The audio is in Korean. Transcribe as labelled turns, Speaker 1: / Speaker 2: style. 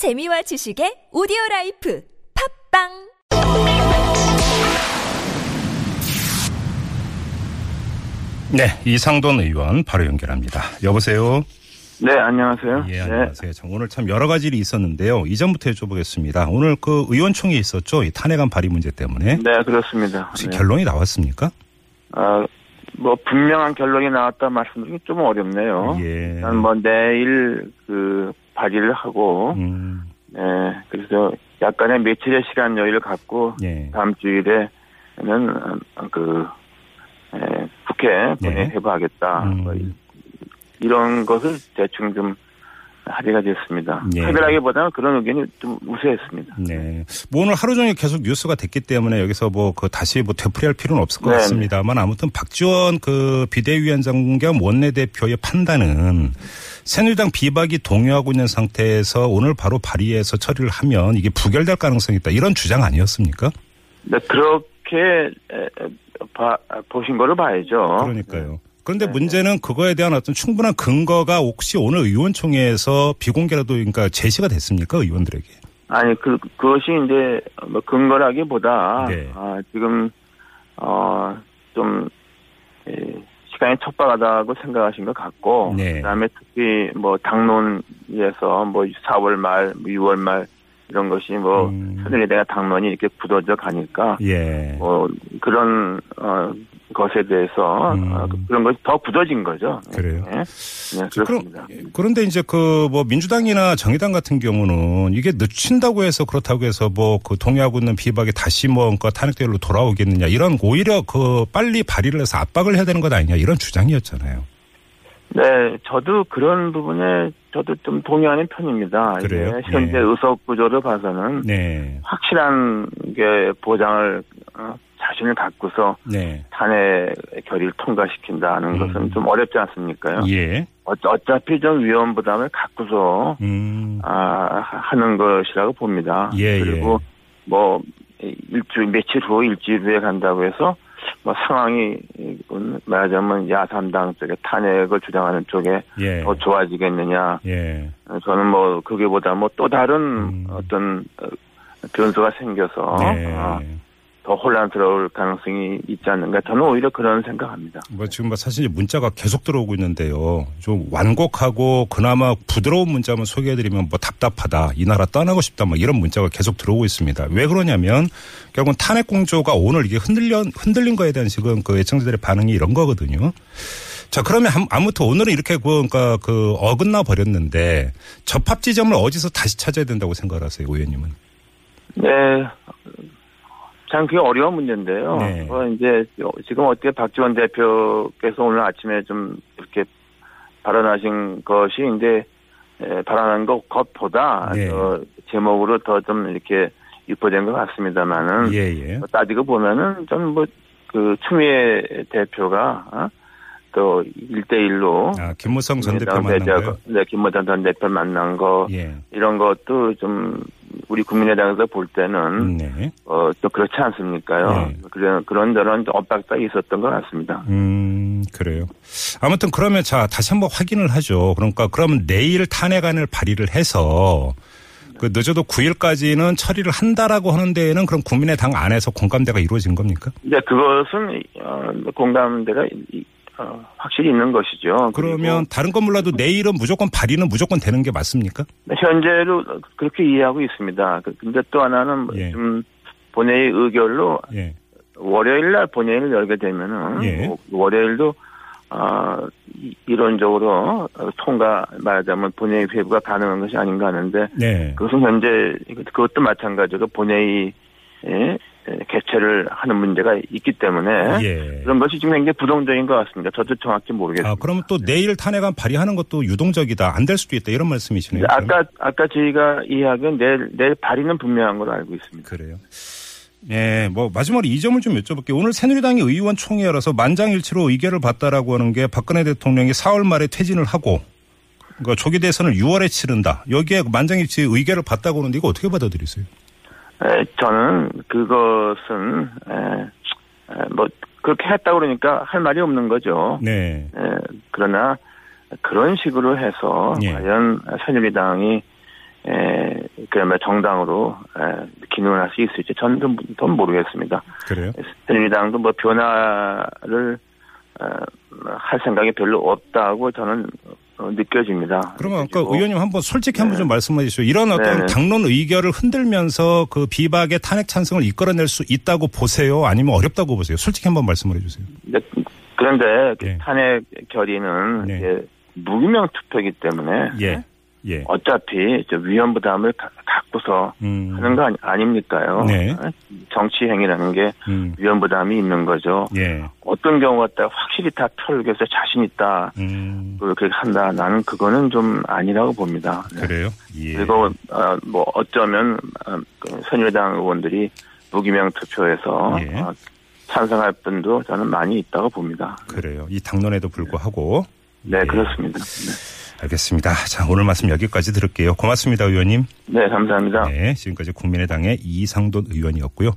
Speaker 1: 재미와 지식의 오디오 life 팟빵
Speaker 2: 네, 이상돈 의원 바로 연결합니다. 여보세요.
Speaker 3: 네, 안녕하세요.
Speaker 2: 예,
Speaker 3: 네.
Speaker 2: 안녕하세요. 참 오늘 참 여러 가지 일이 있었는데요. 이전부터 여쭤보겠습니다. 오늘 그 의원총회 있었죠? 이 탄핵안 발의 문제 때문에.
Speaker 3: 네, 그렇습니다.
Speaker 2: 혹시
Speaker 3: 네.
Speaker 2: 결론이 나왔습니까?
Speaker 3: 아, 뭐 분명한 결론이 나왔다 말씀드리기 좀 어렵네요.
Speaker 2: 예.
Speaker 3: 일단 뭐 내일 그 발의를 하고,
Speaker 2: 음,
Speaker 3: 네, 그래서 약간의 며칠의 시간 여유를 갖고
Speaker 2: 예.
Speaker 3: 다음 주일에는 어, 그 에, 국회 본회의해봐야겠다.
Speaker 2: 음.
Speaker 3: 뭐 이- 이런 것을 대충 좀 합의가 됐습니다.
Speaker 2: 예.
Speaker 3: 합의라기보다는 그런 의견이 좀 우세했습니다.
Speaker 2: 네. 뭐 오늘 하루 종일 계속 뉴스가 됐기 때문에 여기서 뭐 그 다시 뭐 되풀이할 필요는 없을 것
Speaker 3: 네.
Speaker 2: 같습니다만 아무튼 박지원 그 비대위원장 겸 원내대표의 판단은 새누리당 비박이 동요하고 있는 상태에서 오늘 바로 발의해서 처리를 하면 이게 부결될 가능성이 있다. 이런 주장 아니었습니까?
Speaker 3: 네, 그렇게 에, 봐- 보신 거를 봐야죠.
Speaker 2: 그러니까요. 그런데
Speaker 3: 네.
Speaker 2: 문제는 그거에 대한 어떤 충분한 근거가 혹시 오늘 의원총회에서 비공개라도 그러니까 제시가 됐습니까 의원들에게?
Speaker 3: 아니 그 그것이 이제 뭐 근거라기보다
Speaker 2: 네.
Speaker 3: 아, 지금 어좀 시간이 촉박하다고 생각하신 것 같고
Speaker 2: 네.
Speaker 3: 그다음에 특히 뭐 당론에서 뭐 4월 말, 6월 말 이런 것이 뭐
Speaker 2: 음.
Speaker 3: 새누리당의 당론이 이렇게 굳어져 가니까
Speaker 2: 예.
Speaker 3: 뭐 그런 어 것에 대해서
Speaker 2: 음.
Speaker 3: 어, 그런 것이 더 굳어진 거죠.
Speaker 2: 그래요?
Speaker 3: 네, 네
Speaker 2: 그럼,
Speaker 3: 그렇습니다.
Speaker 2: 그런데 이제 그 뭐 민주당이나 정의당 같은 경우는 이게 늦춘다고 해서 그렇다고 해서 뭐 그 동의하고 있는 비박이 다시 뭐 그러니까 탄핵대열로 돌아오겠느냐 이런 오히려 그 빨리 발의를 해서 압박을 해야 되는 것 아니냐 이런 주장이었잖아요.
Speaker 3: 네, 저도 그런 부분에 저도 좀 동의하는 편입니다.
Speaker 2: 그래요?
Speaker 3: 현재
Speaker 2: 예.
Speaker 3: 의석 구조를 봐서는
Speaker 2: 네.
Speaker 3: 확실한 게 보장을 어, 자신을 갖고서
Speaker 2: 네.
Speaker 3: 탄핵 결의를 통과시킨다는
Speaker 2: 음.
Speaker 3: 것은 좀 어렵지 않습니까요?
Speaker 2: 예.
Speaker 3: 어, 어차피 좀 위험 부담을 갖고서
Speaker 2: 음.
Speaker 3: 아, 하는 것이라고 봅니다.
Speaker 2: 예,
Speaker 3: 그리고 뭐 일주 며칠 후 일주일 후에 간다고 해서 뭐 상황이 말하자면 야삼당 쪽에 탄핵을 주장하는 쪽에
Speaker 2: 예.
Speaker 3: 더 좋아지겠느냐.
Speaker 2: 예.
Speaker 3: 저는 뭐 그게보다 뭐 또 다른
Speaker 2: 음.
Speaker 3: 어떤 어, 변수가 생겨서
Speaker 2: 네.
Speaker 3: 어, 더 혼란스러울 가능성이 있지 않는가. 저는 오히려 그런 생각합니다.
Speaker 2: 뭐 지금 뭐 사실 문자가 계속 들어오고 있는데요. 좀 완곡하고 그나마 부드러운 문자만 소개해드리면 뭐 답답하다, 이 나라 떠나고 싶다, 뭐 이런 문자가 계속 들어오고 있습니다. 왜 그러냐면 결국은 탄핵 공조가 오늘 이게 흔들려 흔들린 거에 대한 지금 그 애청자들의 반응이 이런 거거든요. 자 그러면 함- 아무튼 오늘은 이렇게 그 그러니까 그 어긋나 버렸는데 접합 지점을 어디서 다시 찾아야 된다고 생각하세요, 의원님은?
Speaker 3: 네. 참 그게 어려운 문제인데요.
Speaker 2: 네.
Speaker 3: 어, 이제 지금 어떻게 박지원 대표께서 오늘 아침에 좀 이렇게 발언하신 것이 이제 에, 발언한 것 것보다
Speaker 2: 네.
Speaker 3: 어, 제목으로 더 좀 이렇게 유포된 것 같습니다만은
Speaker 2: 예, 예.
Speaker 3: 따지고 보면은 좀 뭐 그 추미애 대표가 어? 또 1대1로
Speaker 2: 아 김무성 전 대표 만난 거요?
Speaker 3: 네, 김무성 전 대표 만난 거
Speaker 2: 예.
Speaker 3: 이런 것도 좀 우리 국민의당에서 볼 때는
Speaker 2: 네.
Speaker 3: 어, 또 그렇지 않습니까요?
Speaker 2: 네.
Speaker 3: 그런, 그런 저런 엇박자 있었던 것 같습니다.
Speaker 2: 음, 그래요. 아무튼 그러면 자, 다시 한번 확인을 하죠. 그러니까 그러면 내일 탄핵안을 발의를 해서 그 늦어도 9일까지는 처리를 한다라고 하는 데에는 그럼 국민의당 안에서 공감대가 이루어진 겁니까?
Speaker 3: 이제 그것은, 어, 공감대가, 이- 어, 확실히 있는 것이죠.
Speaker 2: 그러면 다른 건 몰라도 내일은 무조건 발의는 무조건 되는 게 맞습니까?
Speaker 3: 그리고 현재로 그렇게 이해하고 있습니다. 그- 근데 또 하나는
Speaker 2: 예.
Speaker 3: 좀 본회의 의결로
Speaker 2: 예.
Speaker 3: 월요일 날 본회의를 열게 되면은
Speaker 2: 예.
Speaker 3: 뭐 월요일도 어, 이- 이론적으로 어, 통과 말하자면 본회의 회부가 가능한 것이 아닌가 하는데
Speaker 2: 네.
Speaker 3: 그것은 현재 그것도 마찬가지로 본회의 에 개최를 하는 문제가 있기 때문에
Speaker 2: 예.
Speaker 3: 그런 것이 지금 굉장히 부동적인 것 같습니다. 저도 정확히 모르겠습니다.
Speaker 2: 아, 그러면 또 내일 탄핵안 발의하는 것도 유동적이다. 안 될 수도 있다. 이런 말씀이시네요.
Speaker 3: 아까 아까 저희가 이야기한 내일 내일 발의는 분명한 걸로 알고 있습니다.
Speaker 2: 그래요. 네, 뭐 마지막으로 이 점을 좀 여쭤볼게요. 오늘 새누리당이 의원 총회라서 만장일치로 의결을 받다라고 하는 게 박근혜 대통령이 4월 말에 퇴진을 하고 그러니까 조기 대선을 6월에 치른다. 여기에 만장일치 의결을 받다고 하는데 이거 어떻게 받아들이세요?
Speaker 3: 에, 저는 그것은 에, 에, 뭐 그렇게 했다 그러니까 할 말이 없는 거죠.
Speaker 2: 네.
Speaker 3: 에, 그러나 그런 식으로 해서
Speaker 2: 예.
Speaker 3: 과연 새누리당이 에, 그야말로 정당으로 기능을 할수 있을지 저는 좀, 좀 모르겠습니다.
Speaker 2: 그래요?
Speaker 3: 새누리당도 뭐 변화를 할 생각이 별로 없다고 저는 어, 느껴집니다.
Speaker 2: 그러면 아까 의원님 한번 솔직히 한번 네. 좀 말씀해 주시죠. 이런 어떤 네네. 당론 의결을 흔들면서 그 비박의 탄핵 찬성을 이끌어낼 수 있다고 보세요? 아니면 어렵다고 보세요? 솔직히 한번 말씀을 해 주세요.
Speaker 3: 네, 그런데 네. 탄핵 결의는 네. 무기명 투표이기 때문에 예. 예. 어차피 위헌 부담을 갖고서 음. 하는 거 아니, 닙니까요 네. 정치 행위라는 게 음. 위헌 부담이 있는 거죠. 예. 어떤 경우가 딱 확실히 다 털겨서 자신 있다 음. 그렇게 한다. 나는 그거는 좀 아니라고 봅니다.
Speaker 2: 네. 그래요? 예.
Speaker 3: 그리고 어, 뭐 어쩌면 어, 그 새누리당 의원들이 무기명 투표에서 예. 어, 찬성할 분도 저는 많이 있다고 봅니다.
Speaker 2: 그래요. 이 당론에도 불구하고
Speaker 3: 네, 예. 그렇습니다. 네.
Speaker 2: 알겠습니다. 자, 오늘 말씀 여기까지 들을게요. 고맙습니다, 의원님.
Speaker 3: 네, 감사합니다.
Speaker 2: 네, 지금까지 국민의당의 이상돈 의원이었고요.